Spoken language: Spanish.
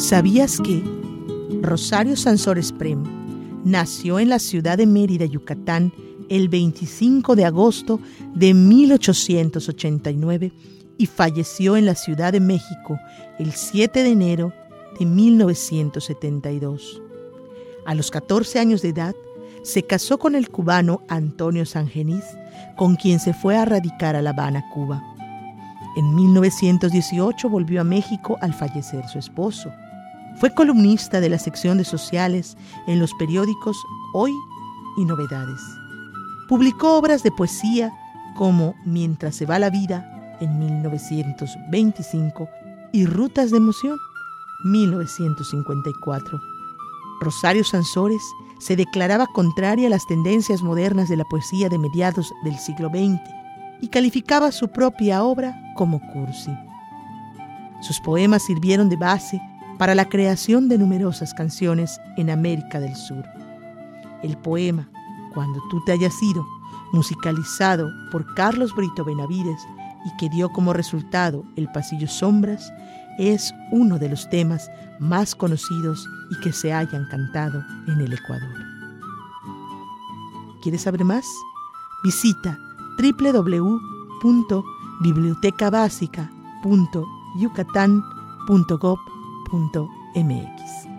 ¿Sabías que Rosario Sansores Prem nació en la ciudad de Mérida, Yucatán, el 25 de agosto de 1889 y falleció en la Ciudad de México el 7 de enero de 1972? A los 14 años de edad, se casó con el cubano Antonio Sangeniz, con quien se fue a radicar a La Habana, Cuba. En 1918 volvió a México al fallecer su esposo. Fue columnista de la sección de sociales en los periódicos Hoy y Novedades. Publicó obras de poesía como Mientras se va la vida en 1925 y Rutas de Emoción 1954. Rosario Sansores se declaraba contraria a las tendencias modernas de la poesía de mediados del siglo XX y calificaba su propia obra como cursi. Sus poemas sirvieron de base para la creación de numerosas canciones en América del Sur. El poema Cuando tú te hayas ido, musicalizado por Carlos Brito Benavides y que dio como resultado El Pasillo Sombras, es uno de los temas más conocidos y que se hayan cantado en el Ecuador. ¿Quieres saber más? Visita www.bibliotecabásica.yucatán.gov.mx.